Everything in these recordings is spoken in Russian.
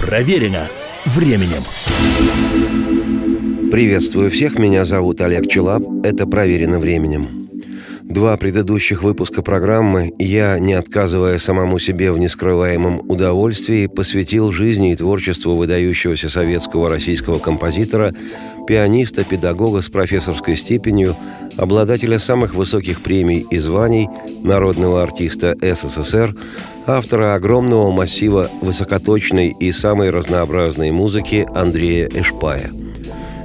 Проверено временем. Приветствую всех, меня зовут Олег Челап, это «Проверено временем». Два предыдущих выпуска программы я, не отказывая самому себе в нескрываемом удовольствии, посвятил жизни и творчеству выдающегося советского российского композитора, пианиста, педагога с профессорской степенью, обладателя самых высоких премий и званий, народного артиста СССР, автора огромного массива высокоточной и самой разнообразной музыки Андрея Эшпая.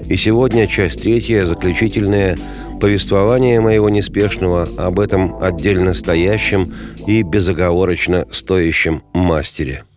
И сегодня часть третья, заключительная – повествование моего неспешного об этом отдельно стоящем и безоговорочно стоящем мастере –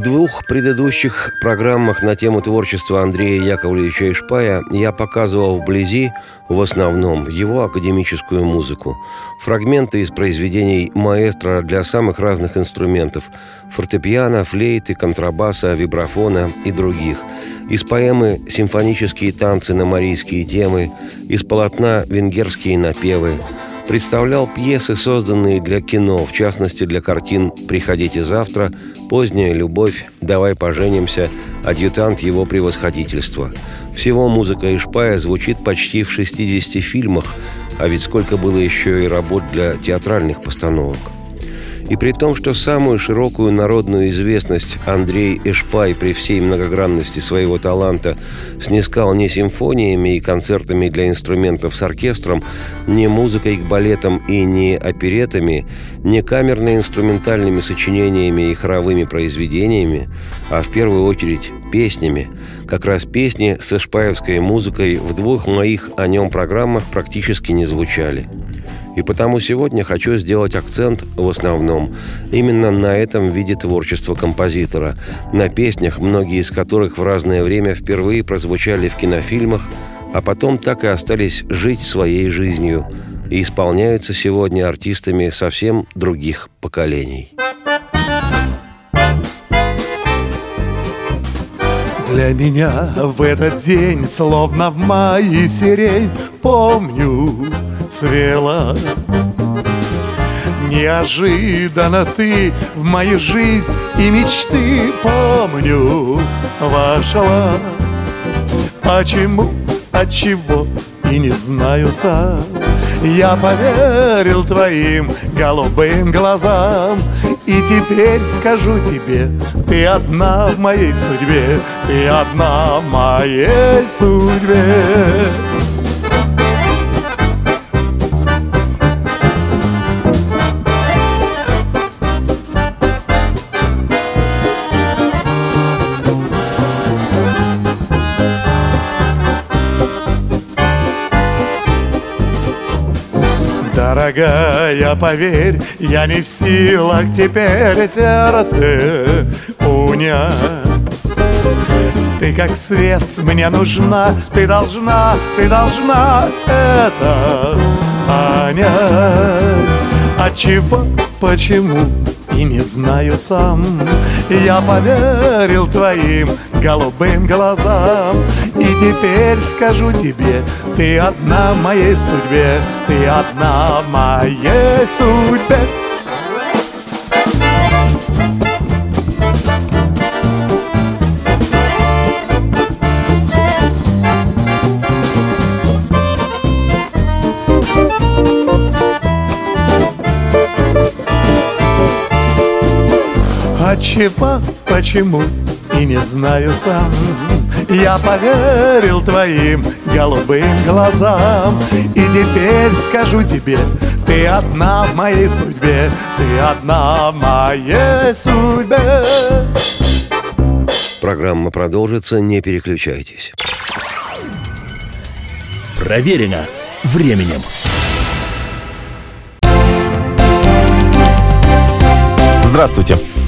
В двух предыдущих программах на тему творчества Андрея Яковлевича Ишпая я показывал вблизи, в основном, его академическую музыку. Фрагменты из произведений маэстро для самых разных инструментов – фортепиано, флейты, контрабаса, вибрафона и других. Из поэмы «Симфонические танцы на марийские темы», из полотна «Венгерские напевы», представлял пьесы, созданные для кино, в частности для картин «Приходите завтра», «Поздняя любовь», «Давай поженимся», «Адъютант его превосходительства». Всего музыка Ишпая звучит почти в 60 фильмах, а ведь сколько было еще и работ для театральных постановок – и при том, что самую широкую народную известность Андрей Эшпай при всей многогранности своего таланта снискал не симфониями и концертами для инструментов с оркестром, не музыкой к балетам и не оперетами, не камерно-инструментальными сочинениями и хоровыми произведениями, а в первую очередь песнями. Как раз песни с эшпаевской музыкой в двух моих о нем программах практически не звучали. И потому сегодня хочу сделать акцент в основном именно на этом виде творчества композитора, на песнях, многие из которых в разное время впервые прозвучали в кинофильмах, а потом так и остались жить своей жизнью и исполняются сегодня артистами совсем других поколений. Для меня в этот день, словно в мае сирень, помню, цвела. Неожиданно ты в мою жизнь и мечты, помню, вошла. Почему, от чего, и не знаю сам. Я поверил твоим голубым глазам И теперь скажу тебе Ты одна в моей судьбе Ты одна в моей судьбе Дорогая, поверь, я не в силах теперь сердце унять. Ты как свет мне нужна, ты должна, ты должна это понять. От чего, почему, и не знаю сам. Я поверил твоим голубым глазам. И теперь скажу тебе, ты одна в моей судьбе Ты одна в моей судьбе чего, почему и не знаю сам Я поверил твоим голубым глазам И теперь скажу тебе Ты одна в моей судьбе Ты одна в моей судьбе Программа продолжится, не переключайтесь. Проверено временем. Здравствуйте.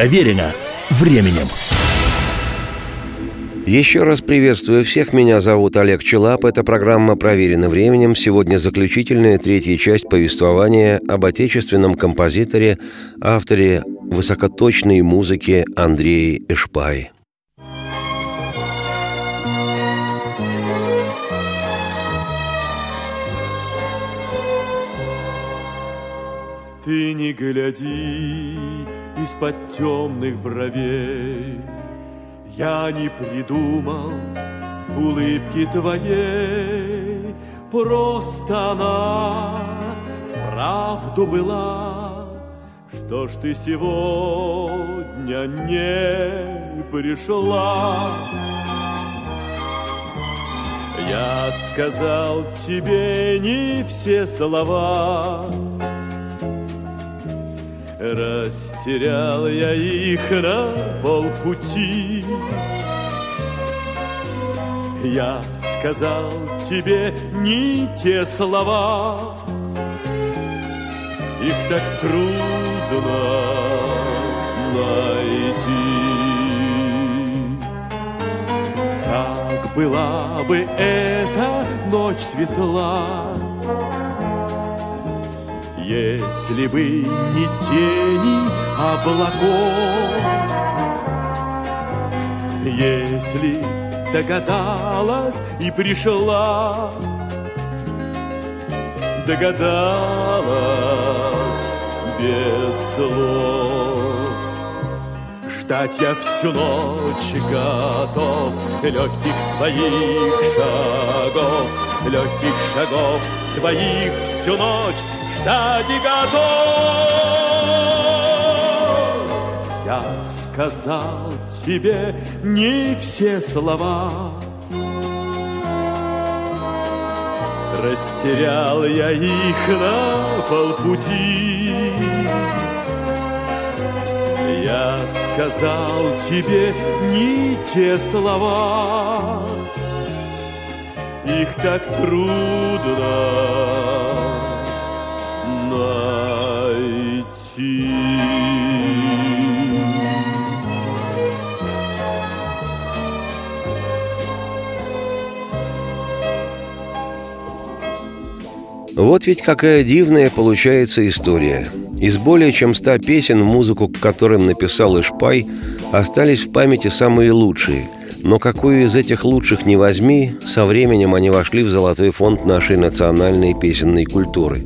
Проверено временем. Еще раз приветствую всех. Меня зовут Олег Челап. Эта программа «Проверено временем». Сегодня заключительная третья часть повествования об отечественном композиторе, авторе высокоточной музыки Андрее Эшпае. Ты не гляди из-под темных бровей, Я не придумал улыбки твоей, Просто она вправду была. Что ж ты сегодня не пришла? Я сказал тебе не все слова, Растерял я их на полпути. Я сказал тебе не те слова. Их так трудно найти. Как была бы эта ночь светла если бы не тени облаков, Если догадалась и пришла, Догадалась без слов. Ждать я всю ночь готов Легких твоих шагов, легких шагов твоих всю ночь ждать и готов. Сказал тебе не все слова, Растерял я их на полпути. Я сказал тебе не те слова, Их так трудно Вот ведь какая дивная получается история. Из более чем ста песен, музыку к которым написал Ишпай, остались в памяти самые лучшие. Но какую из этих лучших не возьми, со временем они вошли в золотой фонд нашей национальной песенной культуры.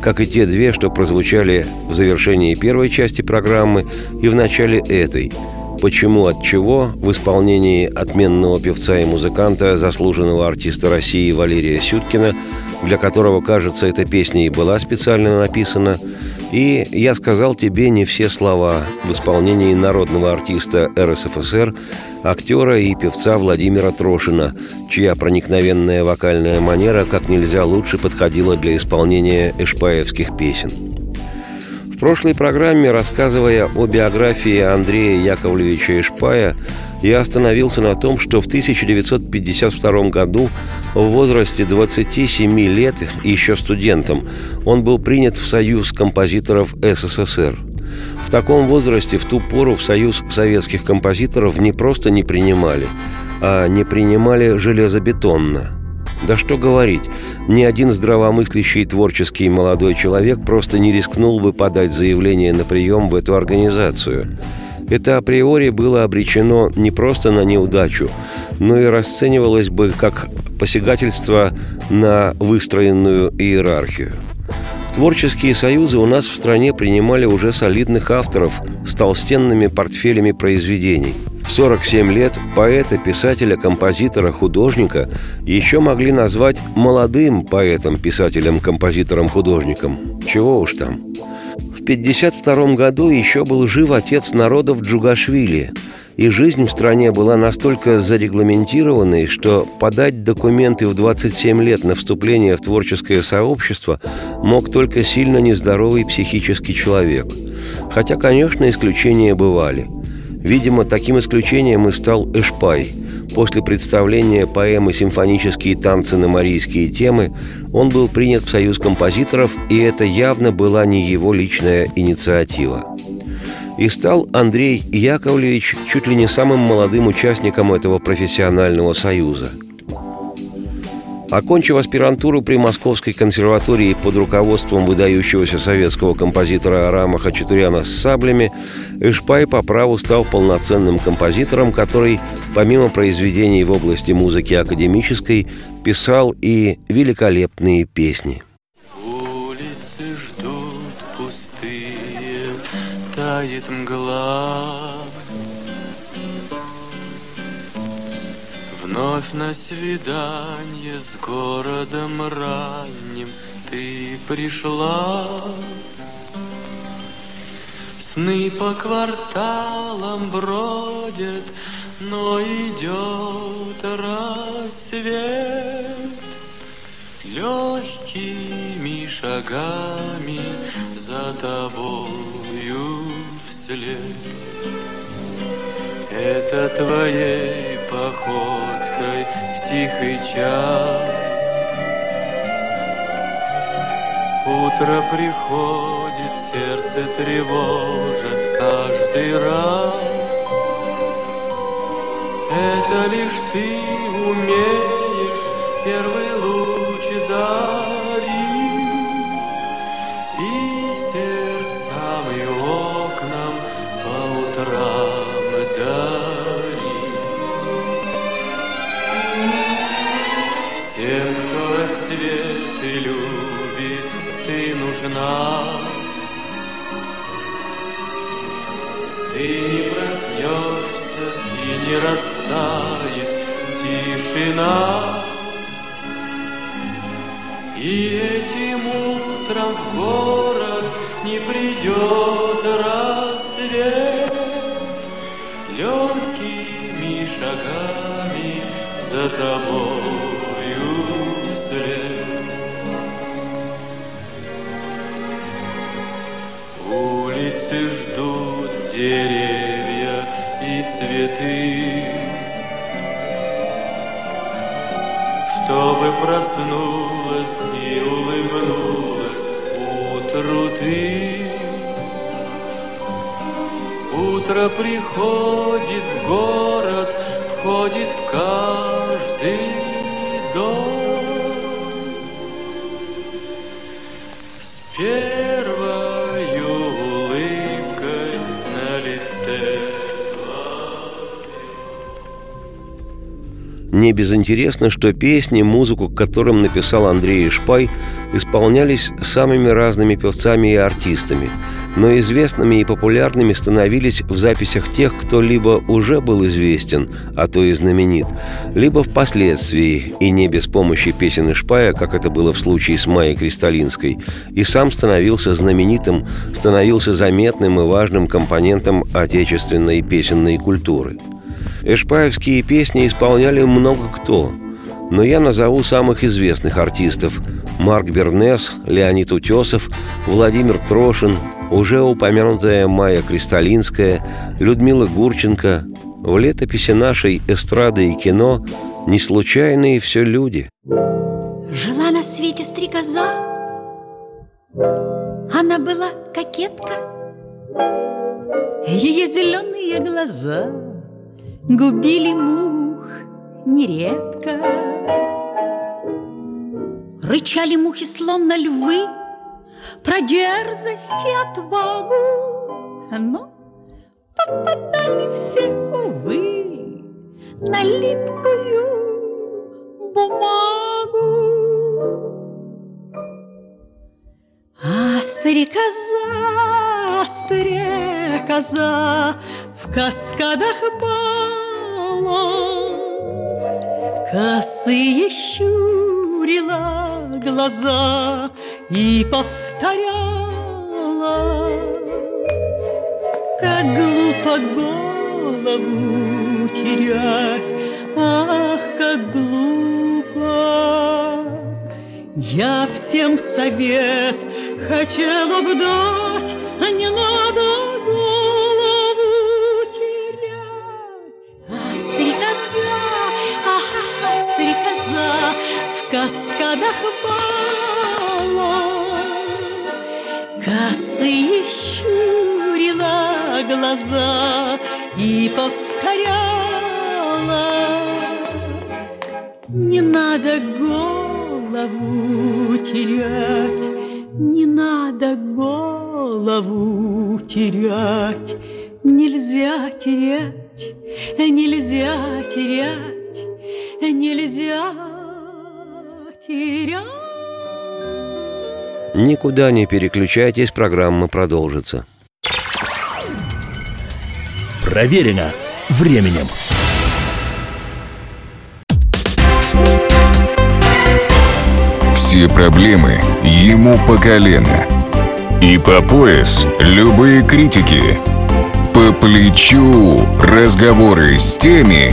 Как и те две, что прозвучали в завершении первой части программы и в начале этой – «Почему от чего» в исполнении отменного певца и музыканта, заслуженного артиста России Валерия Сюткина, для которого, кажется, эта песня и была специально написана, и «Я сказал тебе не все слова» в исполнении народного артиста РСФСР, актера и певца Владимира Трошина, чья проникновенная вокальная манера как нельзя лучше подходила для исполнения эшпаевских песен. В прошлой программе, рассказывая о биографии Андрея Яковлевича Ишпая, я остановился на том, что в 1952 году в возрасте 27 лет, еще студентом, он был принят в Союз композиторов СССР. В таком возрасте в ту пору в Союз советских композиторов не просто не принимали, а не принимали железобетонно – да что говорить, ни один здравомыслящий творческий молодой человек просто не рискнул бы подать заявление на прием в эту организацию. Это априори было обречено не просто на неудачу, но и расценивалось бы как посягательство на выстроенную иерархию. Творческие союзы у нас в стране принимали уже солидных авторов с толстенными портфелями произведений – в 47 лет поэта, писателя, композитора, художника еще могли назвать молодым поэтом, писателем, композитором, художником. Чего уж там. В 1952 году еще был жив отец народов Джугашвили, и жизнь в стране была настолько зарегламентированной, что подать документы в 27 лет на вступление в творческое сообщество мог только сильно нездоровый психический человек. Хотя, конечно, исключения бывали – Видимо, таким исключением и стал Эшпай. После представления поэмы «Симфонические танцы на марийские темы» он был принят в Союз композиторов, и это явно была не его личная инициатива. И стал Андрей Яковлевич чуть ли не самым молодым участником этого профессионального союза – Окончив аспирантуру при Московской консерватории под руководством выдающегося советского композитора Арама Хачатуряна с саблями, Эшпай по праву стал полноценным композитором, который, помимо произведений в области музыки академической, писал и великолепные песни. Улицы ждут пустые, тает мгла. Вновь на свидание с городом ранним ты пришла. Сны по кварталам бродят, но идет рассвет. Легкими шагами за тобою вслед. Это твоей походкой в тихий час. Утро приходит, сердце тревожит каждый раз. Это лишь ты умеешь первый нужна. Ты не проснешься и не растает тишина. И этим утром в город не придет рассвет Легкими шагами за тобою цветы Чтобы проснулась и улыбнулась утру ты. Утро приходит в город, входит в каждый Не безинтересно, что песни, музыку которым написал Андрей Шпай, исполнялись самыми разными певцами и артистами, но известными и популярными становились в записях тех, кто либо уже был известен, а то и знаменит, либо впоследствии, и не без помощи песен Шпая, как это было в случае с Майей Кристалинской, и сам становился знаменитым, становился заметным и важным компонентом отечественной песенной культуры – Эшпаевские песни исполняли много кто, но я назову самых известных артистов – Марк Бернес, Леонид Утесов, Владимир Трошин, уже упомянутая Майя Кристалинская, Людмила Гурченко. В летописи нашей эстрады и кино не случайные все люди. Жила на свете стрекоза, она была кокетка, ее зеленые глаза – губили мух нередко. Рычали мухи, словно львы, про дерзость и отвагу, но попадали все, увы, на липкую бумагу. А стрекоза, стрекоза каскадах пала, Косые щурила глаза и повторяла, Как глупо голову терять, ах, как глупо. Я всем совет хотела бы дать, каскадах бала Косые щурила глаза и повторяла Не надо голову терять, не надо голову терять, нельзя терять, нельзя терять, нельзя. Никуда не переключайтесь, программа продолжится. Проверено временем. Все проблемы ему по колено. И по пояс любые критики. По плечу разговоры с теми,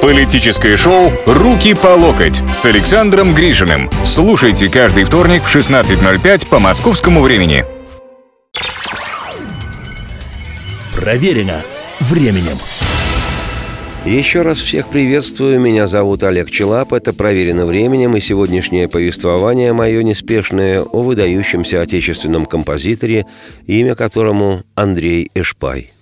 Политическое шоу «Руки по локоть» с Александром Гришиным. Слушайте каждый вторник в 16.05 по московскому времени. Проверено временем. Еще раз всех приветствую. Меня зовут Олег Челап. Это «Проверено временем» и сегодняшнее повествование мое неспешное о выдающемся отечественном композиторе, имя которому Андрей Эшпай.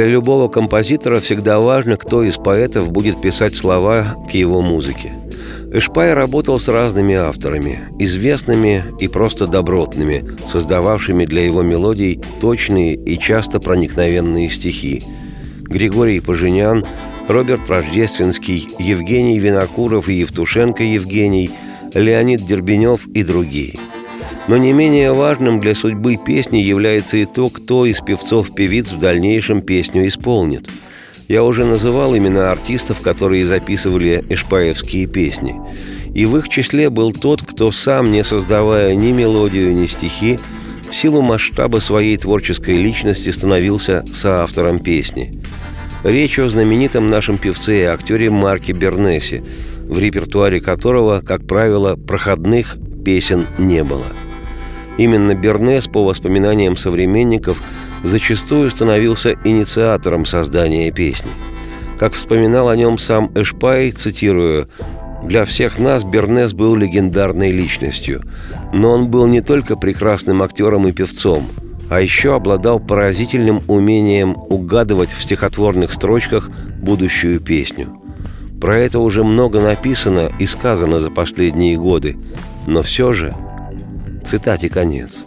Для любого композитора всегда важно, кто из поэтов будет писать слова к его музыке. Эшпай работал с разными авторами, известными и просто добротными, создававшими для его мелодий точные и часто проникновенные стихи. Григорий Поженян, Роберт Рождественский, Евгений Винокуров и Евтушенко Евгений, Леонид Дербенев и другие. Но не менее важным для судьбы песни является и то, кто из певцов-певиц в дальнейшем песню исполнит – я уже называл имена артистов, которые записывали эшпаевские песни. И в их числе был тот, кто сам, не создавая ни мелодию, ни стихи, в силу масштаба своей творческой личности становился соавтором песни. Речь о знаменитом нашем певце и актере Марке Бернесе, в репертуаре которого, как правило, проходных песен не было. Именно Бернес, по воспоминаниям современников, зачастую становился инициатором создания песни. Как вспоминал о нем сам Эшпай, цитирую, «Для всех нас Бернес был легендарной личностью, но он был не только прекрасным актером и певцом, а еще обладал поразительным умением угадывать в стихотворных строчках будущую песню. Про это уже много написано и сказано за последние годы, но все же... Цитате конец.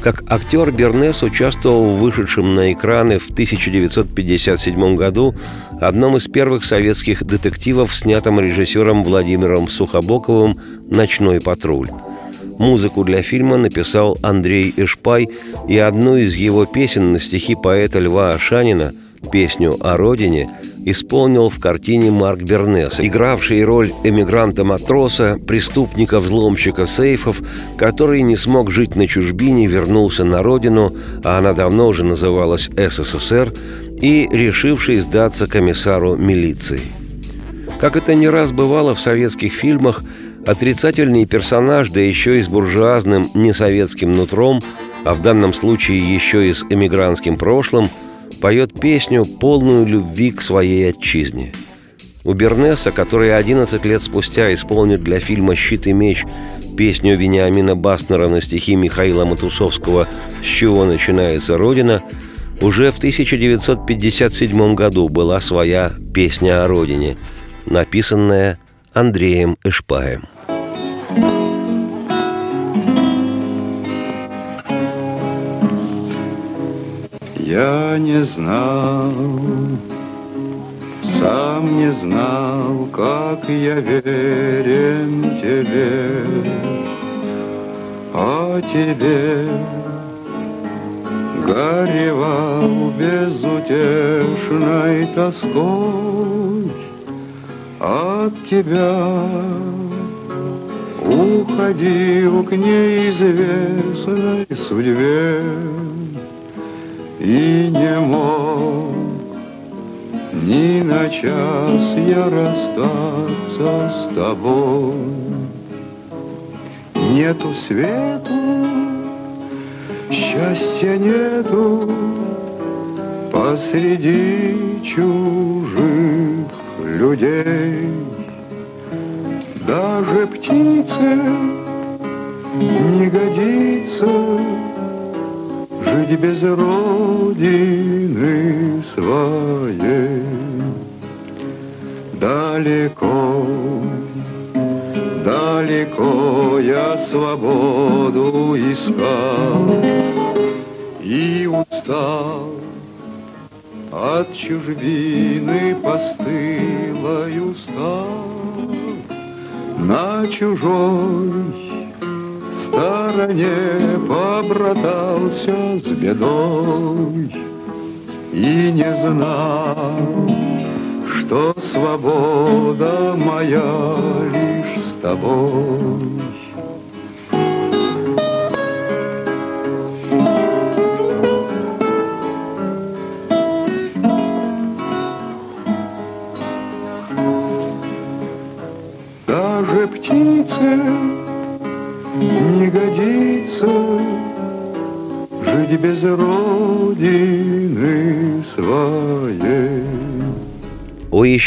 Как актер Бернес участвовал в вышедшем на экраны в 1957 году одном из первых советских детективов, снятом режиссером Владимиром Сухобоковым «Ночной патруль». Музыку для фильма написал Андрей Эшпай, и одну из его песен на стихи поэта Льва Ашанина, песню о родине, исполнил в картине Марк Бернес, игравший роль эмигранта-матроса, преступника-взломщика сейфов, который не смог жить на чужбине, вернулся на родину, а она давно уже называлась СССР, и решивший сдаться комиссару милиции. Как это не раз бывало в советских фильмах, отрицательный персонаж, да еще и с буржуазным несоветским нутром, а в данном случае еще и с эмигрантским прошлым – поет песню, полную любви к своей отчизне. У Бернеса, который 11 лет спустя исполнит для фильма «Щит и меч» песню Вениамина Баснера на стихи Михаила Матусовского «С чего начинается Родина», уже в 1957 году была своя «Песня о Родине», написанная Андреем Эшпаем. Я не знал, сам не знал, как я верен тебе, а тебе горевал безутешной тоской. От тебя уходил к неизвестной судьбе и не мог ни на час я расстаться с тобой. Нету свету, счастья нету посреди чужих людей. Даже птице не годится жить без родины своей. Далеко, далеко я свободу искал и устал от чужбины постылой устал на чужой стороне побратался с бедой И не знал, что свобода моя лишь с тобой.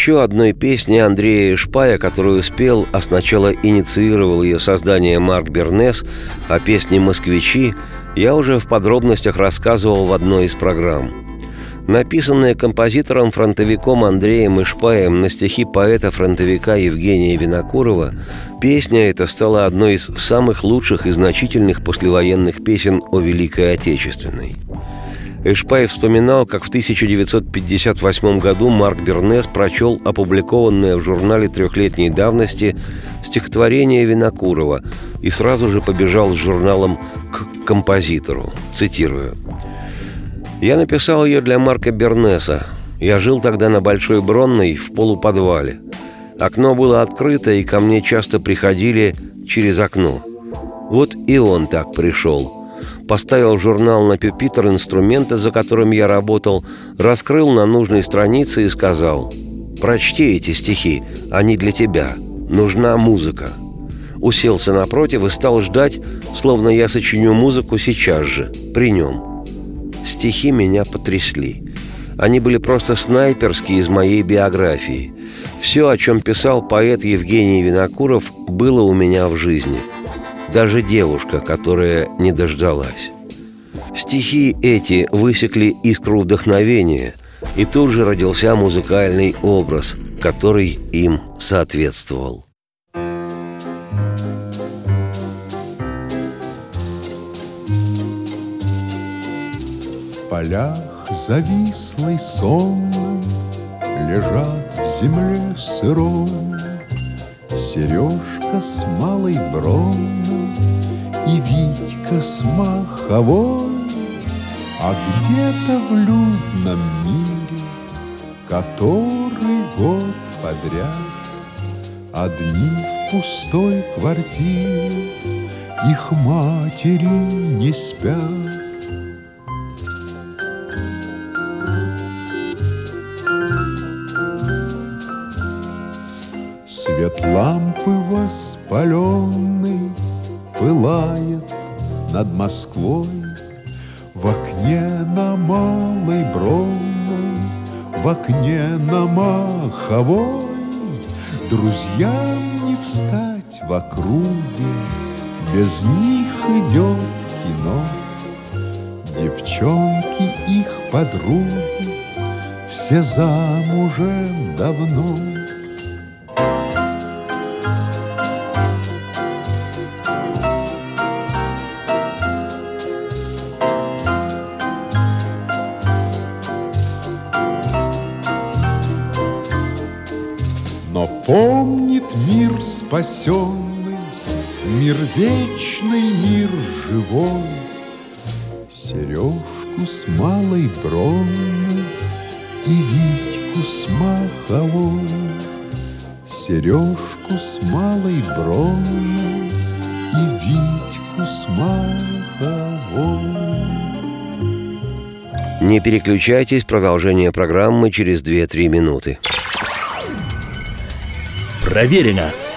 Еще одной песне Андрея Шпая, которую спел, а сначала инициировал ее создание Марк Бернес, о песне «Москвичи», я уже в подробностях рассказывал в одной из программ. Написанная композитором-фронтовиком Андреем Ишпаем на стихи поэта-фронтовика Евгения Винокурова, песня эта стала одной из самых лучших и значительных послевоенных песен о Великой Отечественной. Эшпай вспоминал, как в 1958 году Марк Бернес прочел опубликованное в журнале трехлетней давности стихотворение Винокурова и сразу же побежал с журналом к композитору. Цитирую. «Я написал ее для Марка Бернеса. Я жил тогда на Большой Бронной в полуподвале. Окно было открыто, и ко мне часто приходили через окно. Вот и он так пришел – поставил журнал на пюпитр инструмента, за которым я работал, раскрыл на нужной странице и сказал «Прочти эти стихи, они для тебя. Нужна музыка». Уселся напротив и стал ждать, словно я сочиню музыку сейчас же, при нем. Стихи меня потрясли. Они были просто снайперские из моей биографии. Все, о чем писал поэт Евгений Винокуров, было у меня в жизни – даже девушка, которая не дождалась. Стихи эти высекли искру вдохновения, и тут же родился музыкальный образ, который им соответствовал. В полях завислый сон Лежат в земле сырой Сережка с малой бронной и Витька с маховой, А где-то в людном мире, который год подряд Одни в пустой квартире, их матери не спят. Свет лампы воспаленный пылает над Москвой, В окне на Малой Бронной, в окне на Маховой, Друзьям не встать в округе, Без них идет кино. Девчонки их подруги Все замужем давно. Спасенный, Мир вечный, мир живой, Сережку с малой бронной И Витьку с маховой, Сережку с малой бронной И Витьку с маховой. Не переключайтесь, продолжение программы через 2-3 минуты. Проверено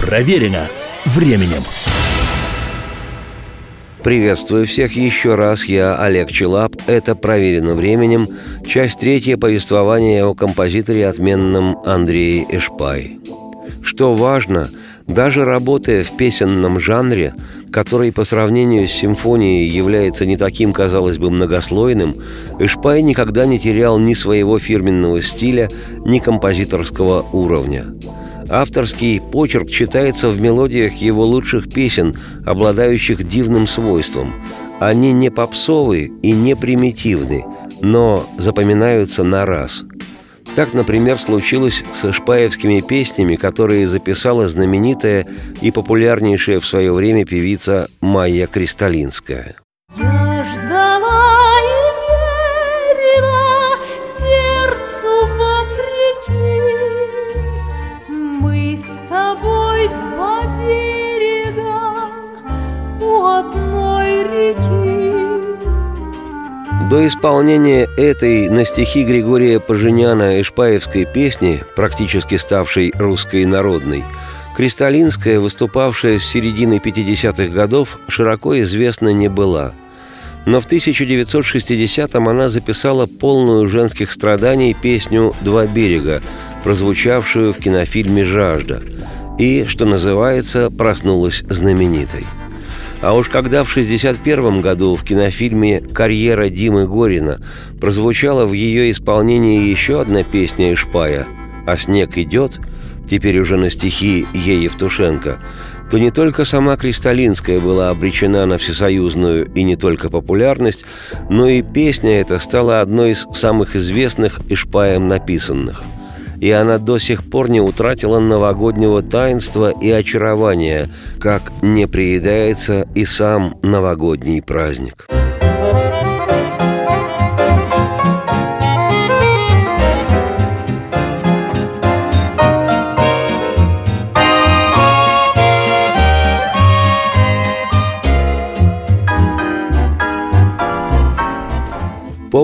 Проверено временем. Приветствую всех еще раз, я Олег Челап. Это «Проверено временем», часть третья повествования о композиторе отменном Андрее Эшпай. Что важно, даже работая в песенном жанре, который по сравнению с симфонией является не таким, казалось бы, многослойным, Эшпай никогда не терял ни своего фирменного стиля, ни композиторского уровня – Авторский почерк читается в мелодиях его лучших песен, обладающих дивным свойством. Они не попсовые и не примитивны, но запоминаются на раз. Так, например, случилось с шпаевскими песнями, которые записала знаменитая и популярнейшая в свое время певица Майя Кристалинская. До исполнения этой на стихи Григория Поженяна Ишпаевской песни, практически ставшей русской народной, Кристалинская, выступавшая с середины 50-х годов, широко известна не была. Но в 1960-м она записала полную женских страданий песню «Два берега», прозвучавшую в кинофильме «Жажда», и, что называется, проснулась знаменитой – а уж когда в 1961 году в кинофильме «Карьера Димы Горина» прозвучала в ее исполнении еще одна песня Ишпая «А снег идет», теперь уже на стихи Е. Евтушенко, то не только сама Кристалинская была обречена на всесоюзную и не только популярность, но и песня эта стала одной из самых известных Ишпаем написанных – и она до сих пор не утратила новогоднего таинства и очарования, как не приедается и сам новогодний праздник.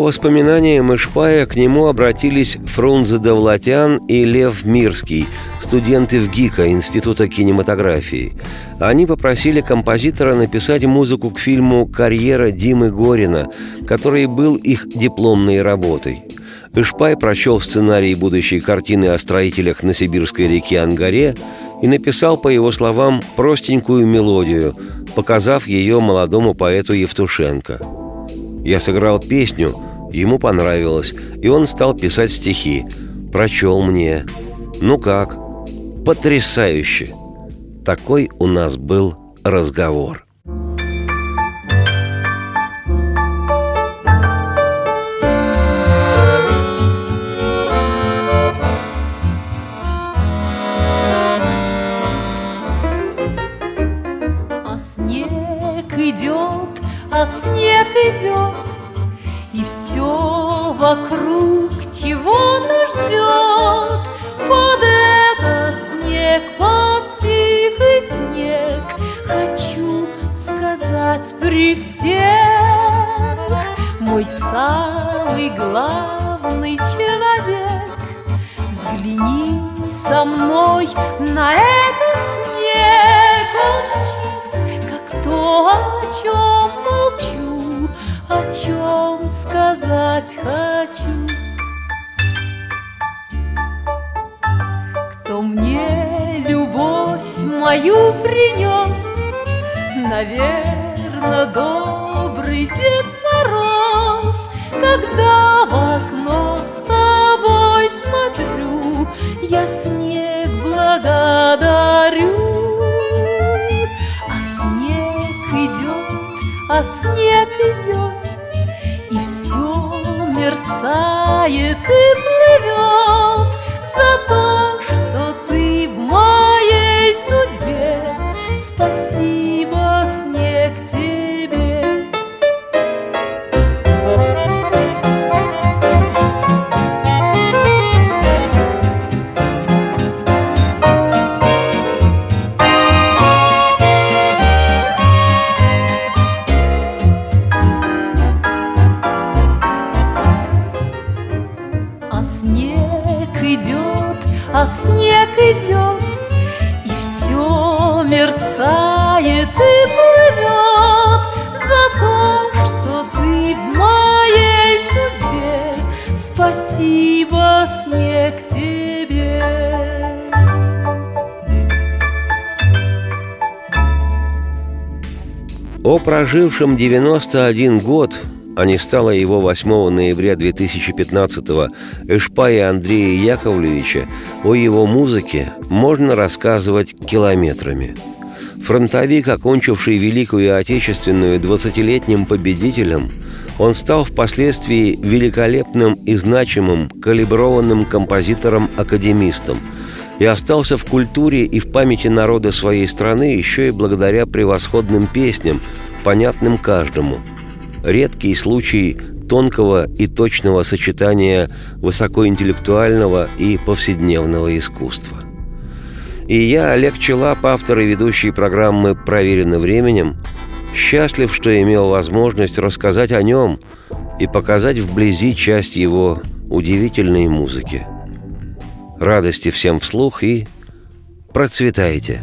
Воспоминаниям Ишпая к нему обратились Фрунзе Довлатян и Лев Мирский, студенты в ГИКа, Института кинематографии. Они попросили композитора написать музыку к фильму «Карьера Димы Горина», который был их дипломной работой. Ишпай прочел сценарий будущей картины о строителях на сибирской реке Ангаре и написал, по его словам, простенькую мелодию, показав ее молодому поэту Евтушенко – я сыграл песню, ему понравилось, и он стал писать стихи. Прочел мне. Ну как? Потрясающе! Такой у нас был разговор. А снег идет, а снег идет, Все вокруг чего-то ждет. Под этот снег, под тихий снег Хочу сказать при всех Мой самый главный человек Взгляни со мной на этот снег Он чист, как то, о чем молчу, о чем сказать хочу. Кто мне любовь мою принес, Наверно, добрый Дед Мороз, Когда в окно с тобой смотрю, Я снег благодарю. А снег идет, а снег идет, мерцает и О прожившем 91 год, а не стало его 8 ноября 2015-го, Эшпая Андрея Яковлевича, о его музыке можно рассказывать километрами. Фронтовик, окончивший Великую Отечественную 20-летним победителем, он стал впоследствии великолепным и значимым калиброванным композитором-академистом и остался в культуре и в памяти народа своей страны еще и благодаря превосходным песням, понятным каждому. Редкий случай тонкого и точного сочетания высокоинтеллектуального и повседневного искусства. И я, Олег Челап, автор и ведущий программы «Проверено временем», счастлив, что имел возможность рассказать о нем, и показать вблизи часть его удивительной музыки. Радости всем вслух и процветайте!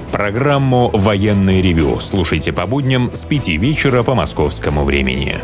Программу «Военный ревю» слушайте по будням с 5 вечера по московскому времени.